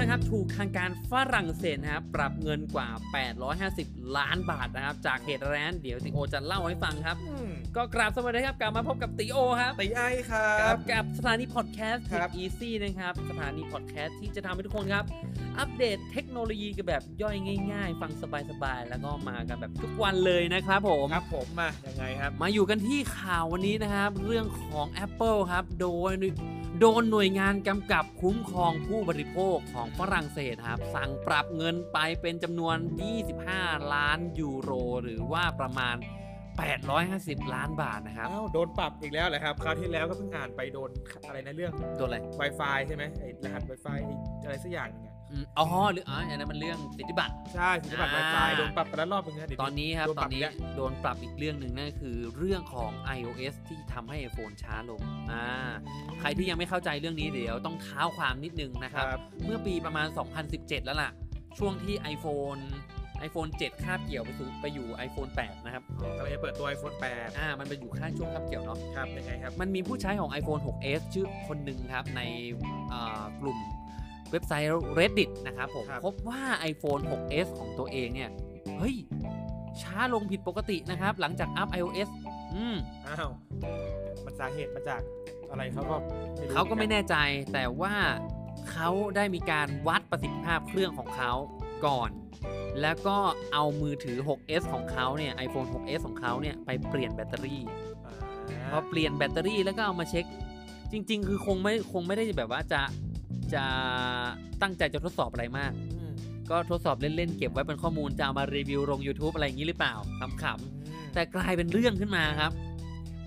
นะครับถูกทางการฝรั่งเศสนะครับปรับเงินกว่า 850 ล้านบาทนะครับ จากเหตุแร้นเดี๋ยวติโอจะเล่าให้ฟังครับอืมก็กราบสวัสดีครับกลับมาพบกับติโอครับตีไอครักับบกับสถานีพอดแคสต์ครับอีซี่นะครับสถานีพอดแคสต์ที่จะทำให้ทุกคนครับ อัปเดตเทคโนโลยีกันแบบย่อยง่าย ๆ ฟังสบายๆ แล้วก็มากันแบบทุกวันเลยนะครับผมครับผมมายังไงครับ มาอยู่กันที่ข่าววันนี้นะครับ เรื่องของ Apple ครับโดย โดนหน่วยงานกำกับคุ้มครองผู้บริโภคของฝรั่งเศสครับ สั่งปรับเงินไปเป็นจำนวน 25 ล้านยูโร หรือว่าประมาณ 850 ล้านบาทนะครับ อ้าวโดนปรับอีกแล้วเหรอครับ คราวที่แล้วก็เพิ่งอ่านไปโดนอะไรนะเรื่องตัวอะไร Wi-Fi ใช่ไหมไอ้รหัส Wi-Fi ไอ้อะไรสักอย่างหนึงอะ อืมอ๋อหรืออ๋ออันนั้นมันเรื่องสิทธิบัตร ใช่สิทธิบัตรอ่า Wi-Fi โดนปรับไปแล้วรอบนึงนะเดี๋ยว ตอนนี้ครับ โดนตปอรันบอีนี้กแล้ว โดนปรับอีกเรื่องหนึ่งนั่นคือเรื่องของ iOS ที่ทำให้ iPhone ช้าลงอ่าใครที่ยังไม่เข้าใจเรื่องนี้เดี๋ยวต้องเท้าความนิดนึงนะคครับรับเมื่อปีประมาณ 2017 แล้วล่ะ ช่วงที่ iPhone iPhone 7 คาบเกี่ยวไปสู่ไปอยู่ iPhone 8 นะครับ กำลังจะเปิดตัว iPhone 8อ่า มันไปอยู่ข้างช่วงคาบเกี่ยวเนาะ ครับยังไงครับ มันมีผู้ใช้ของ iPhone 6s ชื่อคนหนึ่งครับ ในอ่ากลุ่ม เว็บไซต์ Reddit นะครับผมครับพบว่า iPhone 6s ของตัวเองเนี่ย เฮ้ย ช้าลงผิดปกตินะครับ หลังจากอัพ iOS อืมอ้าว มันสาเหตุมาจากอะไรเขาก็ไม่รู้เขาก็ไม่หอนนแน่ใจแต่ว่าเขาได้มีการวัดประสิทธิภาพเครื่องของเขาก่อน แล้วก็เอามือถือ 6s ของเขาเนี่ย iPhone 6s ของเขาเนี่ย ไปเปลี่ยนแบตเตอรี่อ่าพอเปลี่ยนแบตเตอรี่แล้วก็เอามาเช็ค จริง ๆ คือคงไม่คงไม่ได้แบบว่าจะ จะตั้งใจจะทดสอบอะไรมากอืมก็ทดสอบเล่นๆ เก็บไว้เป็นข้อมูลจะเอามารีวิวลง YouTube อะไรอย่างนี้หรือเปล่าขำๆแต่กลายเป็นเรื่องขึ้นมาครับ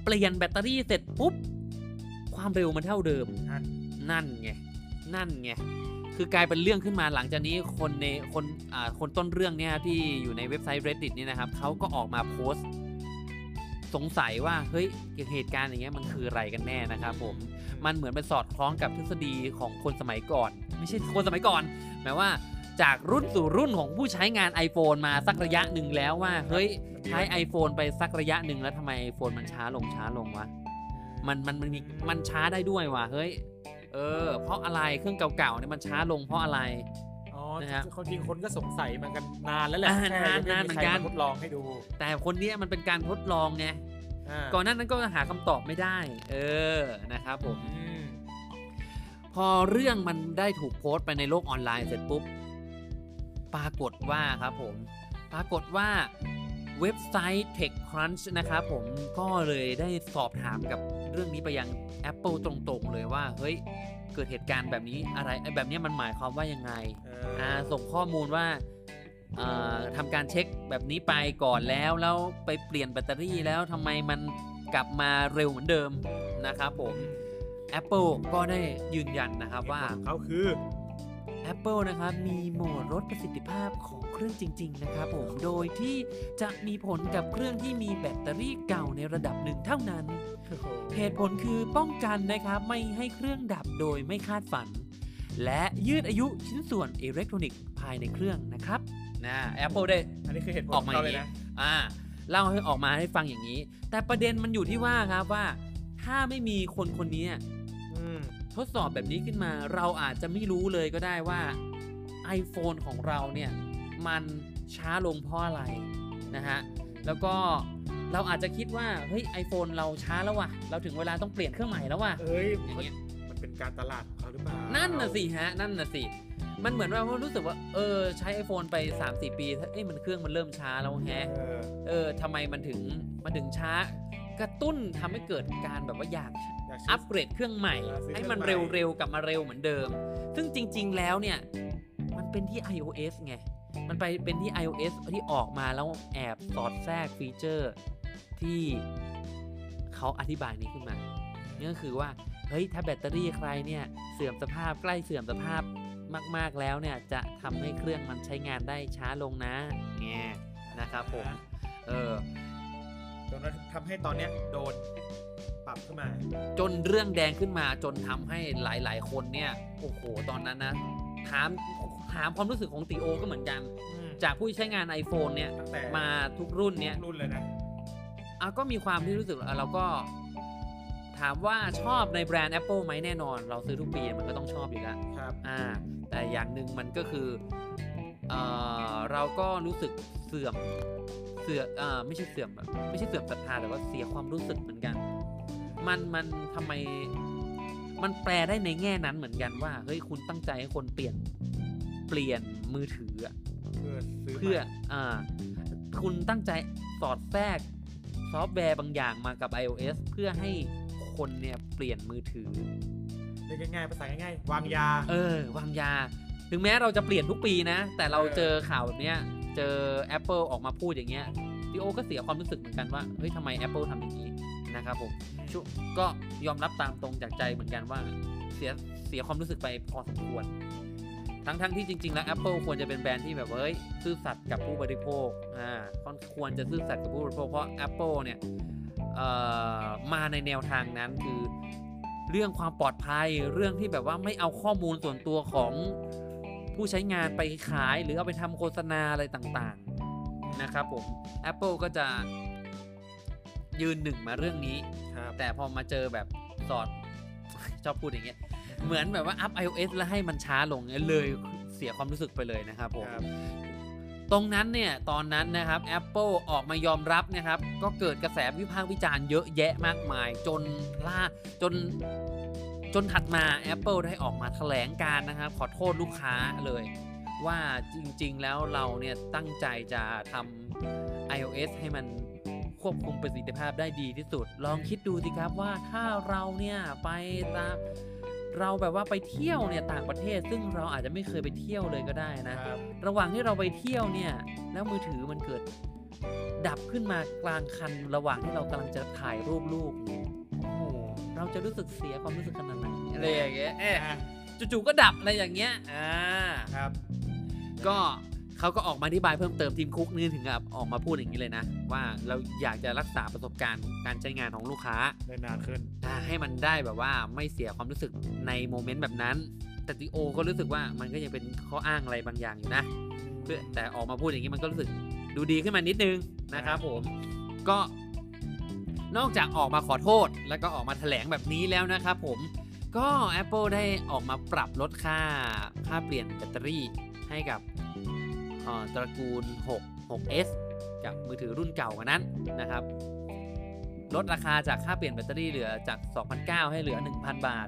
เปลี่ยนแบตเตอรี่เสร็จปุ๊บ ความเร็วมันเท่าเดิม นั่นนั่นไง นั่นไง คือกลายเป็นเรื่องขึ้นมาหลังจากนี้คนในคนอ่าคนต้นเรื่องเนี่ยที่อยู่ในเว็บไซต์ reddit นี่นะครับเขาก็ออกมาโพสต์ สงสัยว่าเฮ้ยเหตุการณ์อย่างเงี้ยมันคืออะไรกันแน่นะครับผมมันเหมือนเป็นสอดคล้องกับทฤษฎีของคนสมัยก่อน ไม่ใช่คนสมัยก่อนหมายว่าจากรุ่นสู่รุ่นของผู้ใช้งาน iPhone มาสักระยะหนึ่งแล้วว่า เฮ้ยใช้ iPhone ไปสักระยะหนึ่งแล้วทำไม iPhone มันช้าลงช้าลงวะมันมันมันมีมันช้าได้ด้วยว่ะเฮ้ยเออเพราะอะไรเครื่องเก่าๆเนี่ยมันช้าลงเพราะอะไรอ๋อ นะครับคนจริงคนก็สงสัยมากันนานแล้วแหละอ่าแค่ยังนานไม่ๆมีเหมืใคอนรกันมาทดลองให้ดู แต่คนเนี้ยมันเป็นการทดลองไงอ่าก่อนหน้านั้นก็หาคำตอบไม่ได้ เออนะครับผมอืมพอเรื่องมันได้ถูกโพสต์ไปในโลกออนไลน์เสร็จปุ๊บ ปรากฏว่าครับผม ปรากฏว่าเว็บไซต์ TechCrunch นะครับผมก็เลยได้สอบถามกับเรื่องนี้ไปยัง Apple ตรงๆเลยว่า เฮ้ย เกิดเหตุการณ์แบบนี้อะไรไอ้แบบเนี้ยมันหมายความว่ายังไงเออ่าอส่งข้อมูลว่าอ่าทำการเช็คแบบนี้ไปก่อนแล้วแล้วไปเปลี่ยนแบตเตอรี่แล้วทำไมมันกลับมาเร็วเหมือนเดิมนะครับผม Apple ก็ได้ยืนยันนะครับว่าเหตุผลของเขาคือ Apple นะครับมีโหมดลดประสิทธิภาพของเครื่องจริง ๆ นะครับผมโดยที่จะมีผลกับเครื่องที่มีแบตเตอรี่เก่าในระดับหนึ่งเท่านั้น เหตุผลคือป้องกันนะครับไม่ให้เครื่องดับโดยไม่คาดฝัน และยืดอายุชิ้นส่วนอิเล็กทรอนิกส์ภายในเครื่องนะครับนะ Apple ได้อันนี้คือเหตุผลออกมาขงเขเลยนะอ่าเล่าให้ออกมาให้ฟังอย่างนี้ แต่ประเด็นมันอยู่ที่ว่าครับว่า ถ้าไม่มีคนคนนี้อืม ทดสอบแบบนี้ขึ้นมา เราอาจจะไม่รู้เลยก็ได้ว่า iPhone ของเราเนี่ย มันช้าลงเพราะอะไรนะฮะแล้วก็เราอาจจะคิดว่าเฮ้ย iPhone เราช้าแล้วว่ะ เราถึงเวลาต้องเปลี่ยนเครื่องใหม่แล้วว่ะเอ้ยอย่างเงี้ยมันเป็นการตลาดของเขาหรือเปล่านั่นั่นน่ะสิฮะนั่นน่ะสิมันเหมือนว่ารู้สึกว่าเออใช้ iPhone ไป 3-4 ปีเอ้ยมันเครื่องมันเริ่มช้าแล้วแฮะเออเออทำไมมันถึงมันถึงช้า กระตุ้นทำให้เกิดการแบบว่าอยากอยากซื้อัปเกรดเครื่องใหม่เออซื้อให้มันเครื่องใหม่เร็วๆกลับมาเร็วเหมือนเดิม ซึ่งจริง ๆ แล้วเนี่ย มันเป็นที่ iOS ไง มันไปเป็นที่ iOS ที่ออกมาแล้วแอบสอดแทรกฟีเจอร์ที่เขาอธิบายนี้ขึ้นมานี่ก็คือว่า เฮ้ย ถ้าแบตเตอรี่ใครเนี่ยเสื่อมสภาพใกล้เสื่อมสภาพมาก ๆ แล้วเนี่ย จะทำให้เครื่องมันใช้งานได้ช้าลงนะเนี่ยนะครับผม เออ จนทำให้ตอนเนี้ยโดนปรับขึ้นมา จนเรื่องแดงขึ้นมาจนทำให้หลาย ๆ คนเนี่ยโอ้โหตอนนั้นนะถามถามความรู้สึกของตีโอก็เหมือนกัน จากผู้ใช้งาน iPhone เนี่ยตั้งแต่มาทุกรุ่นเนี่ยรุ่นเลยนะอะก็มีความที่รู้สึกว่าเราก็ถามว่าชอบในแบรนด์ Apple ไหมแน่นอน เราซื้อทุกปีมันก็ต้องชอบอยู่แล้วครับอ่าแต่อย่างหนึ่งมันก็คือเออเราก็รู้สึกเสื่อม เสื่ออ่าไม่ใช่เสื่อมแบบไม่ใช่เสื่อมศรัทธาแต่ว่าเสียความรู้สึกเหมือนกัน มันมันทำไม มันแปลได้ในแง่นั้นเหมือนกันว่า เฮ้ยคุณตั้งใจให้คนเปลี่ยนเปลี่ยนมือถืออะเพื่อซื้อเพื่อใหม่อ่า คุณตั้งใจสอดแทรกซอฟต์แวร์บางอย่างมากับ iOS เพื่อให้คนเนี่ยเปลี่ยนมือถือเรียกง่ายๆภาษาง่ายๆวางยา เออ วางยา ถึงแม้เราจะเปลี่ยนทุกปีนะ แต่เราเออเจอข่าวแบบเนี้ย เจอ Apple ออกมาพูดอย่างเงี้ยพี่โอก็เสียความรู้สึกเหมือนกันว่าเฮ้ยทำไม Apple ทำอย่างนี้นะครับผมชุก็ยอมรับตามตรงจากใจเหมือนกันว่าเสียเสียความรู้สึกไปพอสมควร ทั้งทั้งที่จริง ๆ แล้ว Apple ควรจะเป็นแบรนด์ที่แบบว่าเฮ้ยซื่อสัตย์กับผู้บริโภคอ่าควรจะซื่อสัตย์กับผู้บริโภคเพราะ Apple เนี่ยเอ่อมาในแนวทางนั้นคือเรื่องความปลอดภัยเรื่องที่แบบว่าไม่เอาข้อมูลส่วนตัวของ ผู้ใช้งานไปขายหรือเอาไปทำโฆษณาอะไรต่างๆนะครับผม Apple ก็จะยืนหนึ่งมาเรื่องนี้ครับแต่พอมาเจอแบบสอดชอบพูดอย่างเงี้ย เหมือนแบบว่าอัพ iOS แล้วให้มันช้าลงเนี่ยเลยเสียความรู้สึกไปเลยนะครับผมครับตรงนั้นเนี่ยตอนนั้นนะครับ Apple ออกมายอมรับนะครับ ก็เกิดกระแสวิพากษ์วิจารณ์เยอะแยะมากมาย จนล่าจน จนถัดมา Apple ได้ออกมาแถลงการนะครับ ขอโทษลูกค้าเลย ว่าจริงๆแล้วเราเนี่ยตั้งใจจะทำ iOS ให้มันควบคุมประสิทธิภาพได้ดีที่สุด ลองคิดดูสิครับว่าถ้าเราเนี่ยไปตามเราแบบว่าไปเที่ยวเนี่ยต่างประเทศ ซึ่งเราอาจจะไม่เคยไปเที่ยวเลยก็ได้นะครับระหว่างที่เราไปเที่ยวเนี่ยแล้วมือถือมันเกิดดับขึ้นมากลางคันระหว่างที่เรากำลังจะถ่ายรูปลูกเนี่ยโอ้โห เราจะรู้สึกเสียความรู้สึกขนาดไหนอะไรอย่างเงี้ยเอ๊ะอะจู่ๆก็ดับอะไรอย่างเงี้ยอ่าครับ ก็เขาก็ออกมาอธิบายเพิ่มเติมทีมคุกนี่ถึงกับออกมาพูดอย่างนี้เลยนะ ว่าเราอยากจะรักษาประสบการณ์การใช้งานของลูกค้าได้นานขึ้นอ่าให้มันได้แบบว่าไม่เสียความรู้สึกในโมเมนต์แบบนั้น แต่ติโอก็รู้สึกว่ามันก็ยังเป็นข้ออ้างอะไรบางอย่างอยู่นะเพื่อแต่ออกมาพูดอย่างนี้มันก็รู้สึกดูดีขึ้นมานิดนึงนะครับผมก็ นอกจากออกมาขอโทษ แล้วก็ออกมาแถลงแบบนี้แล้วนะครับผมก็ Apple ได้ออกมาปรับลดค่าค่าเปลี่ยนแบตเตอรี่ให้กับตระกูล 6 6s กับมือถือรุ่นเก่ากว่านั้นนะครับ ลดราคาจากค่าเปลี่ยนแบตเตอรี่เหลือจาก 2,900 ให้เหลือ 1,000 บาท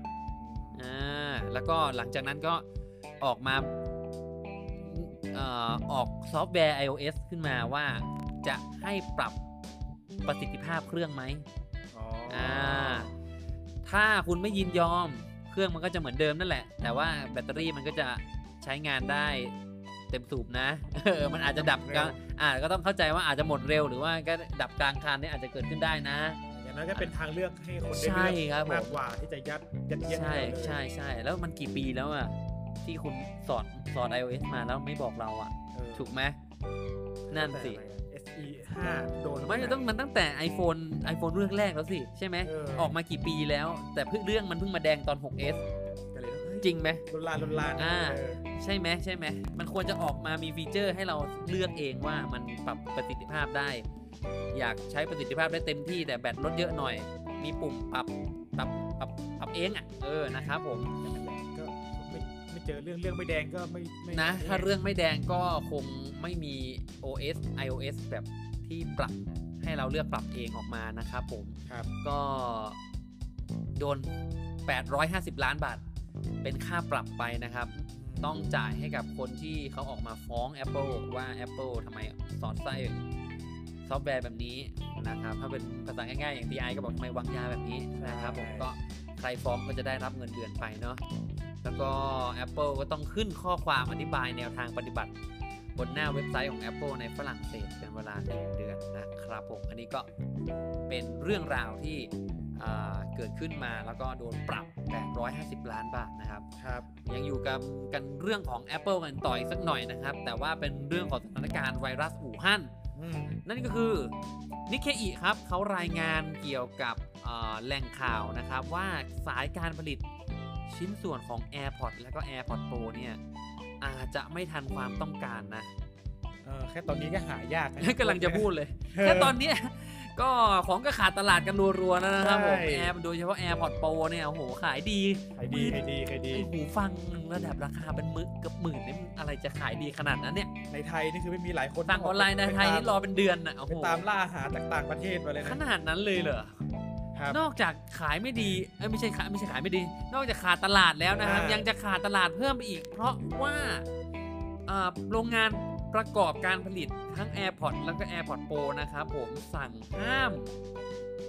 อ่าแล้วก็หลังจากนั้นก็ออกมาออกซอฟต์แวร์ iOS ขึ้นมาว่าจะให้ปรับ ประสิทธิภาพเครื่องไหมอ๋อออ่า ถ้าคุณไม่ยินยอม เครื่องมันก็จะเหมือนเดิมนั่นแหละ แต่ว่าแบตเตอรี่มันก็จะใช้งานได้เต็มสูบนะเออมันอาจจะดับกลางอ่าก็ต้องเข้าใจว่าอาจจะหมดเร็วหรือว่าก็ดับกลางคันเนี่ยอาจจะเกิดขึ้นได้นะอย่างนั้นก็เป็นทางเลือกให้คนได้ใช่เลือกครับผมมากกว่าที่จะยัดยัดเยียดใช่ห้เราเลยใช่ใช่แล้วมันกี่ปีแล้วอะที่คุณสอนสอน iOS มาแล้วไม่บอกเราอะเออถูกไหมนั่นสิแต่อะไรอะ SE 5โดน มันจะต้องมันตั้งแต่ iPhone iPhone เรื่องแรกแล้วสิ ใช่ไหมเออออกมากี่ปีแล้ว แต่เพิ่งเรื่องมันเพิ่งมาแดงตอน 6s ก็เลยต้องเฮ้ยจริงไหมลุนลานลุนลานอ่าเออใช่ไหมใช่ไหมมันควรจะออกมามีฟีเจอร์ให้เราเลือกเองว่ามันปรับประสิทธิภาพได้ อยากใช้ประสิทธิภาพได้เต็มที่แต่แบตลดเยอะหน่อย มีปุ่มปรับปรับปรับปรับเองอะเออนะครับผมก็ไม่ไม่เจอเรื่องเรื่องไม่แดงก็ไม่ไม่นะไม่ถ้าเรื่องไม่แดงก็คงไม่มี OS iOS แบบ ที่ปรับให้เราเลือกปรับเองออกมานะครับผมครับก็โดน 850 ล้านบาท เป็นค่าปรับไปนะครับ ต้องจ่ายให้กับคนที่เขาออกมาฟ้อง Apple ว่า Apple ทำไมสอดไส้ซอฟต์แวร์แบบนี้นะครับ ถ้าเป็นภาษาง่ายๆ อย่าง TI ก็บอกทำไมวางยาแบบนี้นะครับผมก็ใครฟ้องก็จะได้รับเงินเดือนไปเนาะแล้วก็ Apple ก็ต้องขึ้นข้อความอธิบายแนวทางปฏิบัติ บนหน้าเว็บไซต์ของ Apple ในฝรั่งเศสเป็นเวลา 1 เดือนนะครับผม อันนี้ก็เป็นเรื่องราวที่อ่าเกิดขึ้นมาแล้วก็โดนปรับ 850 ล้านบาทนะครับครับ ยังอยู่กับกันเรื่องของ Apple กันต่ออีกสักหน่อยนะครับ แต่ว่าเป็นเรื่องของสถานการณ์ไวรัสอู่ฮั่นอืมนั่นก็คือนิเคอิครับเขารายงานเกี่ยวกับเอ่อแหล่งข่าวนะครับ ว่าสายการผลิตชิ้นส่วนของ AirPods และก็ AirPods Pro เนี่ย อาจจะไม่ทันความต้องการนะเออแค่ตอนนี้ก็หายากนกำลังจะพูดเลยแค่ตอนเนี้ยก็ของก็ขาดตลาดกันรัวๆนะครับผมใช่แอร์โดยเฉพาะ AirPods Pro เนี่ยโอ้โหขายดีใครดีใครดีใครดีไอหูฟังระดับราคาเป็นหมือเกับหมื่นนี่มันอะไรจะขายดีขนาดนั้นเนี่ยในไทยนี่คือไม่มีหลายคนสั่งออนไลน์ในไทยนี่รอเป็นเดือนอะโอ้ไปโหตามล่าหาจากต่างประเทศมาเลยขนะนาดนั้นเลยเหรอ ครับ นอกจากขายไม่ดีเอ้ยไม่ใช่ขายไม่ใช่ขายไม่ดี นอกจากขาดตลาดแล้วนะครับ อ่ายั ยังจะขาดตลาดเพิ่มไปอีก เพราะว่าอ่าโรงงานประกอบการผลิตทั้ง AirPods แล้วก็ AirPods Pro นะครับผมสั่งห้าม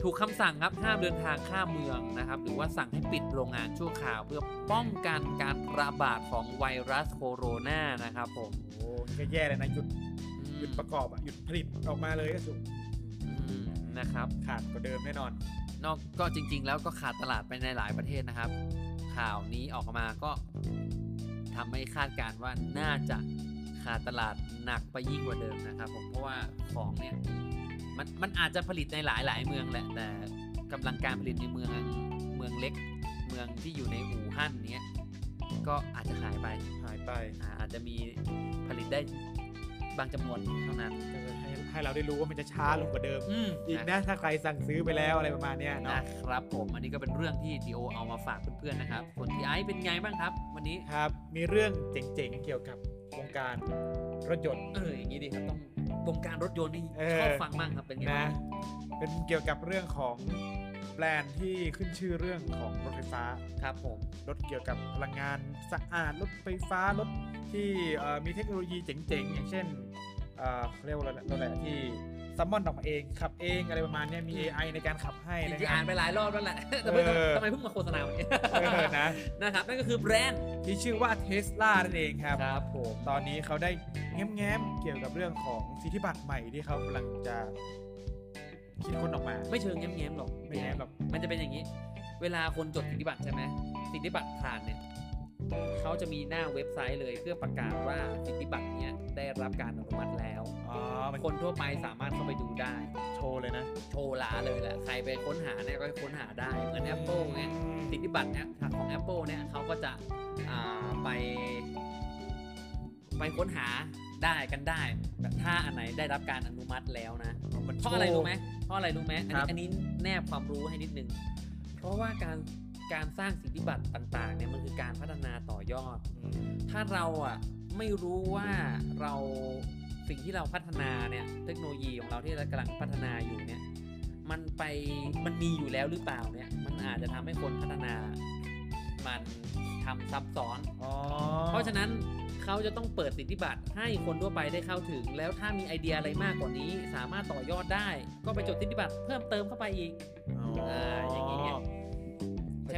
ถูกคำสั่งครับห้ามเดินทางข้ามเมืองนะครับ หรือว่าสั่งให้ปิดโรงงานชั่วคราว เพื่อป้องกันการระบาดของไวรัสโคโรนานะครับผมโอ้ก็แย่เลยนะหยุดอืมหยุดประกอบอะหยุดผลิตออกมาเลยก็สุดอืมนะครับ ขาดกว่าเดิมแน่นอน นอกก็จริง ๆ แล้วก็ขาดตลาดไปในหลายประเทศนะครับ ข่าวนี้ออกมาก็ทำให้คาดการณ์ว่าน่าจะขาดตลาดหนักไปยิ่งกว่าเดิมนะครับผมเพราะว่าของเนี่ยมันมันอาจจะผลิตในหลายหลายๆเมืองแหละแต่กำลังการผลิตในเมืองเมืองเล็ก เมืองที่อยู่ในอู่ฮั่นเนี้ยก็อาจจะหายไปหายไปอ่าอาจจะมีผลิตได้บางจำนวนเท่านั้นก็จะ ให้ให้เราได้รู้ว่ามันจะช้าลงกว่าเดิมอืมอีกนะถ้าใครสั่งซื้อไปแล้วอะไรประมาณเนี้ยเนาะนะครับผมอันนี้ก็เป็นเรื่องที่ดีโอเอามาฝากเพื่อนๆนะครับส่วนพี่ไอซ์เป็นไงบ้างครับ วันนี้ครับมีเรื่องเจ๋งๆเกี่ยวกับวงการรถยนต์เอออย่างนี้ดีครับต้องวงการรถยนต์นี่เออชอบฟังมากครับเป็นไงนะบ้างเป็นเกี่ยวกับเรื่องของแบรนด์ที่ขึ้นชื่อเรื่องของรถไฟฟ้าครับผมรถเกี่ยวกับพลังงานสะอาดรถไฟฟ้ารถที่เอ่อมีเทคโนโลยีเจ๋งๆ อย่างเช่น เอ่อเขาเรียกว่าอะไรรถอะไรที่ซัมมอนออกมาเองขับเองอะไรประมาณเนี้ยมี AI ในการขับให้จนะริงๆครัอ่าบนไปหลายรอบแล้วแหละแต่ไม่เออทำไมเพิ่งมาโฆษณาวันนี้เออนะนะครับนั่นก็คือแบรนด์ที่ชื่อว่า Tesla นั่นเองครับครับผมตอนนี้เขาได้แง้มๆเกี่ยวกับเรื่องของสิทธิบัตรใหม่ที่เขากำลังจะคิดค้นออกมา ไม่เชิงแง้มๆหรอกไม่แง้มหรอกมันจะเป็นอย่างนี้ เวลาคนจดสิทธิบัตรใช่ไหมสิทธิบัตรผ่านเนี่ย เขาจะมีหน้าเว็บไซต์เลยเพื่อประกาศว่าสิทธิบัตรเนี้ยได้รับการอนุมัติแล้วอ๋อมันคนทั่วไปสามารถเข้าไปดูได้ โชว์เลยนะ โชว์ลาเลยแหละใครไปค้นหาเนี่ยก็ค้นหาได้เหมือน Apple เนี่ยสิทธิบัตรเนี่ยของ Apple เนี่ยเขาก็จะอ่าไป ไปค้นหาได้กันได้แบบถ้าอันไหนได้รับการอนุมัติแล้วนะมันเพราะอะไรรู้ไหมเพราะอะไรรู้ไหมอันครันี้บอันนี้แนบความรู้ให้นิดนึงเพราะว่าการ การสร้างสิทธิบัตรต่างๆเนี่ยมันคือการพัฒนาต่อยอดอืมถ้าเราอะไม่รู้ว่าเราสิ่งที่เราพัฒนาเนี่ยเทคโนโลยีของเราที่เรากำลังพัฒนาอยู่เนี่ยมันไปมันมีอยู่แล้วหรือเปล่าเนี่ยมันอาจจะทำให้คนพัฒนา มันทำซับซ้อนอ๋อเพราะฉะนั้นเขาจะต้องเปิดสิทธิบัตรให้คนทั่วไปได้เข้าถึง แล้วถ้ามีไอเดียอะไรมากกว่านี้ สามารถต่อยอดได้ ก็ไปจดสิทธิบัตรเพิ่มเติมเข้าไปอีกอ๋อออ่าอย่างงี้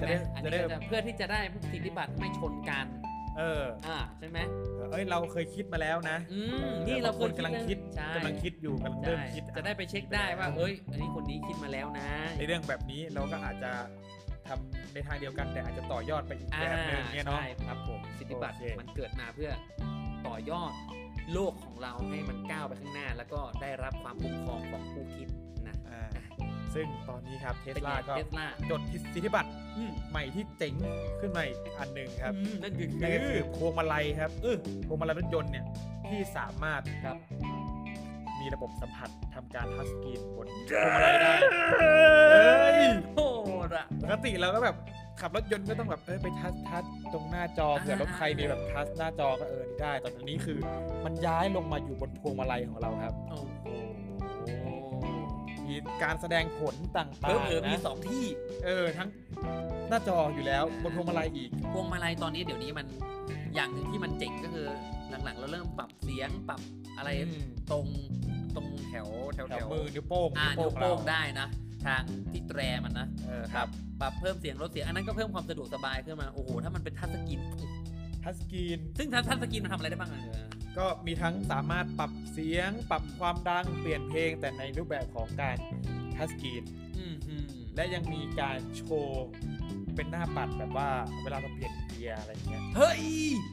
ไงใช่ไหมอันจะนี้ได้ก็จะเพื่อที่จะได้สิทธิบัตรไม่ชนกัน เออ อ่าใช่ไหมเอ้ยเราเคยคิดมาแล้วนะอืมนี่เราบงคนกำลังคิดใช่กำลังคิดอยู่กำลังเริ่มใช่คิดจะได้ไปเช็คได้ว่าเอ้ย อันนี้คนนี้คิดมาแล้วนะ ในเรื่องแบบนี้เราก็อาจจะทำในทางเดียวกันแต่อาจจะต่อยอดไปอีกอ่าแบบหนึงเนี่ยเนาะใช่ครับผมสิทธิบัตรโอเคมันเกิดมาเพื่อต่อยอดโลกของเราให้มันก้าวไปข้างหน้า แล้วก็ได้รับความคุ้มครองของผู้คิดนะอ่า ซึ่งตอนนี้ครับเทสเป็นไงลาก็เทสลาจดสิทธิบัตรอืมใหม่ที่เจ๋งขึ้นมาอีกอันหนึ่งครับอืมนั่นคือนั่นก็คือพวงมาลัยครับเออพวงมาลัยรถยนต์เนี่ยที่สามารถครับ มีระบบสัมผัสทำการทัชสกรีนบนพวงมาลัยได้เอ้ยโหดอะปกติเราก็แบบขับรถยนต์ก็ต้องแบบเออไปทัชทัชตรงหน้าจออ่าเผื่อรถใครมีแบบทัชหน้าจอก็เออนี่ได้ ตอนนี้คือมันย้ายลงมาอยู่บนพวงมาลัยของเราครับโอ้โหมี การแสดงผลต่างเพิ่มเออๆมีนะสองที่ เออทั้งหน้าจออยู่แล้วบนพวงมาลัยอีกพวงมาลัยตอนนี้เดี๋ยวนี้มันอย่างหนึ่งที่มันเจ๋งก็คือหลังๆ เราเริ่มปรับเสียงปรับอะไรอืมตรงตรงแถวแถวแถแถววมือนิ้วโป้งอ่านิ้วขโป้เรางได้นะ ทางที่แตรมันนะเออครับปรับเพิ่มเสียงลดเสียงอันนั้นก็เพิ่มความสะดวกสบายขึ้นมาโอ้โหถ้ามันเป็นทัชสกรีนทัชสกรีนซึ่งทัชทัชสกรีนมันทำอะไรได้บ้างอะเออ ก็มีทั้งสามารถปรับเสียง ปรับความดังเปลี่ยนเพลง แต่ในรูปแบบของการทัชสกรีนอืมอืมและยังมีการโชว์เป็นหน้าปัดแบบว่าเวลาเราเปลี่ยนเกียร์อะไรอย่างเงี้ยเฮ้ย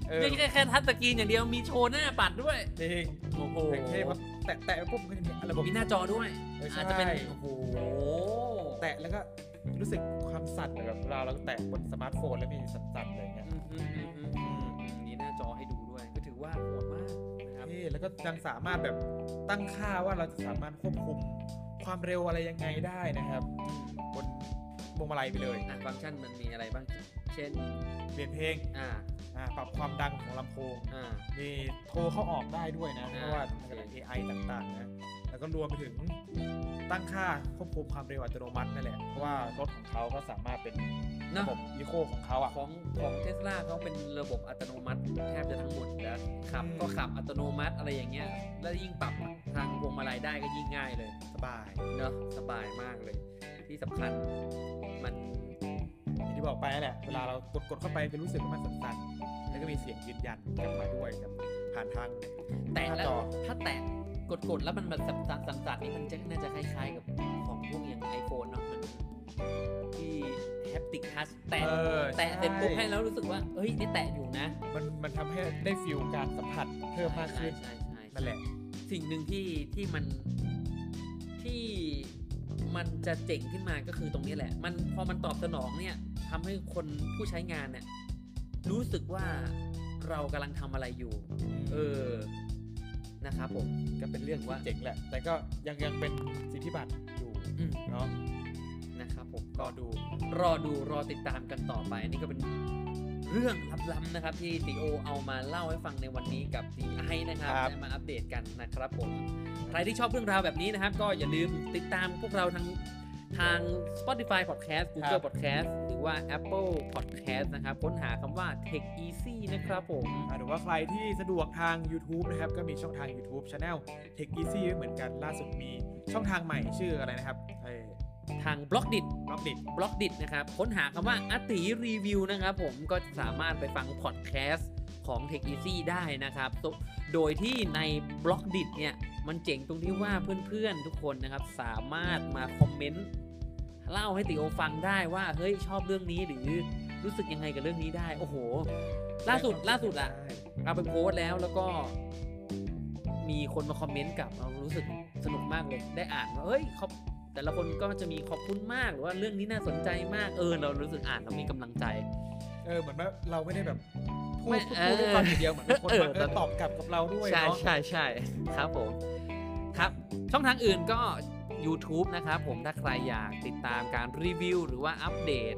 เออไม่ใช่แค่แค่ทัชสกรีนอย่างเดียวมีโชว์หน้าปัดด้วยจริงโอ้โหเท่ว่าแตะแตะปุ๊บมันก็จะมีระบบมีหน้าจอด้วยเออใช่อาจจะเป็นโอ้โหแตะแล้วก็รู้สึกความสั่นแบบเวลาเราแตะบนสมาร์ทโฟนแล้วมีสั่นๆอะไรอย่างเงี้ยอืมอืมอืมอืมอืมมีหน้าจอให้ดูด้วยก็ถือ ว่าโหดมากนะครับเท่แล้วก็ยังสามารถแบบตั้งค่าว่าเราจะสามารถควบคุมความเร็วอะไรยังไงได้นะครับบนพวงมาลัยไปเลยอะฟังก์ชันมันมีอะไรบ้าง เช่น เปลี่ยนเพลง อ่า อ่า ปรับความดังของลำโพง อ่า มีโทรเข้าออกได้ด้วยนะ เพอ่าราะว่าโอเคมันเป็น AI ต่างๆนะแล้ว ก็รวมไปถึงตั้งค่าควบคุมความเร็วอัตโนมัตินั่นแหละ เพราะว่ารถของเขาก็สามารถเป็นเนอะระบบอีโคของเขาอะ ของของเทสลาเขาเป็นระบบอัตโนมัติแทบจะทั้งหมดแล้วขับอืมก็ขับอัตโนมัติอะไรอย่างเงี้ย แล้วยิ่งปรับทางพวงมาลัยได้ก็ยิ่งง่ายเลย สบายเนอะสบายมากเลย ที่สำคัญมันอย่างที่บอกไปนั่นแหละ เวลาเรากดกดเข้าไปจะรู้สึกว่ามันสั่นๆแล้วก็มีเสียงยืนยันกลับมาด้วยกับผ่านทางแตะหน้าแล้วจอถ้าแตะ กดกดๆแล้วมันแบบสั่นสั่นสั่นสั่นนี่มันจะน่าจะคล้ายๆกับของพวกอย่างไอโฟนเนาะมันที่แฮปติกทัชแตะเออแตะเสร็จปุ๊บใช่ ให้แล้วรู้สึกว่าเฮ้ยนี่แตะอยู่นะมันมันทำให้ได้ฟิลการสัมผัสเพิ่มมากขึ้นใช่ใช่ใช่นั่นแหละ สิ่งหนึ่งที่ที่มันที่มันจะเจ๋งขึ้นมาก็คือตรงนี้แหละ มันพอมันตอบสนองเนี่ยทำให้คนผู้ใช้งานเนี่ยรู้สึกว่าเรากำลังทำอะไรอยู่ เออ นะครับผม ก็เป็นเรื่องที่ว่าเจ๋งแหละ แต่ก็ยังยังเป็นสิทธิบัตรอยู่อืมเนาะนะครับผมรก็อดูรอดูรอติดตามกันต่อไปนี่ก็เป็นเรื่องล้ำๆนะครับที่ตีโอเอามาเล่าให้ฟังในวันนี้กับตีไอนะครับครับได้มาอัปเดตกันนะครับผมใครที่ชอบเรื่องราวแบบนี้นะครับ ก็อย่าลืมติดตามพวกเราทางทาง Spotify Podcast Google Podcast หรือ ว่า Apple Podcast นะครับ ค้นหาคำว่า Tech Easy นะครับผมอ่าหรือว่าใครที่สะดวกทาง YouTube นะครับ ก็มีช่องทาง YouTube Channel Tech Easy ไว้เหมือนกันล่าสุดมีช่องทางใหม่ชื่ออะไรนะครับไอ้ทาง Blockdit Blockdit Blockdit นะครับ ค้นหาคำว่าอติรีวิวนะครับผมก็สามารถไปฟังพอดแคสต์ของ Tech Easy ได้นะครับ โดโดยที่ในบล็อกดิเนี่ย มันเจ๋งตรงที่ว่าเพื่อนๆทุกคนนะครับ สามารถมาคอมเมนต์ เล่าให้ติโอฟังได้ว่าเฮ้ยชอบเรื่องนี้หรือรู้สึกยังไงกับเรื่องนี้ได้ โอ้โห ล่าสุดล่าสุดอะเอาไปโพสต์แล้วแล้วก็ มีคนมาคอมเมนต์กลับเรารู้สึกสนุกมากเลยได้อ่านว่าเฮ้ยขอบแต่ละคนก็จะมีขอบคุณมากหรือว่าเรื่องนี้น่าสนใจมากเออเรารู้สึกอ่านแล้วมีกำลังใจเออเหมือนว่าเราไม่ได้แบบพูไม่ดพูดด้วยความอย่างเดียวเหมือนมีคนเออมาเออตอบกลับกับเราด้วยใช่เนาะใช่ใช่ครับผมครับ ช่องทางอื่นก็ YouTube นะครับผมถ้าใครอยากติดตามการรีวิว หรือว่าอัปเดต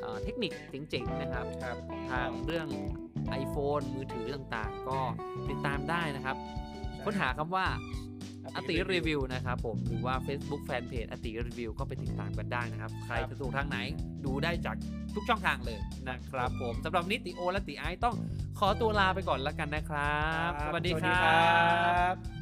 เอ่อเทคนิคเจ๋งๆนะครับครับทางเรื่อง iPhone มือถือต่างๆ ก็ติดตามได้นะครับ ค้นหาคำว่าอติรีวิวนะครับผมหรือว่า Facebook Fanpage อติรีวิวก็ไปติดตามกันได้นะครับ ใครจะดูทางไหนดูได้จากทุกช่องทางเลยนะครับผมสำหรับวันนี้ติโอและติไอซ์ต้องขอตัวลาไปก่อนแล้วกันนะครับ สวัสดีครัสวัสดีครับบ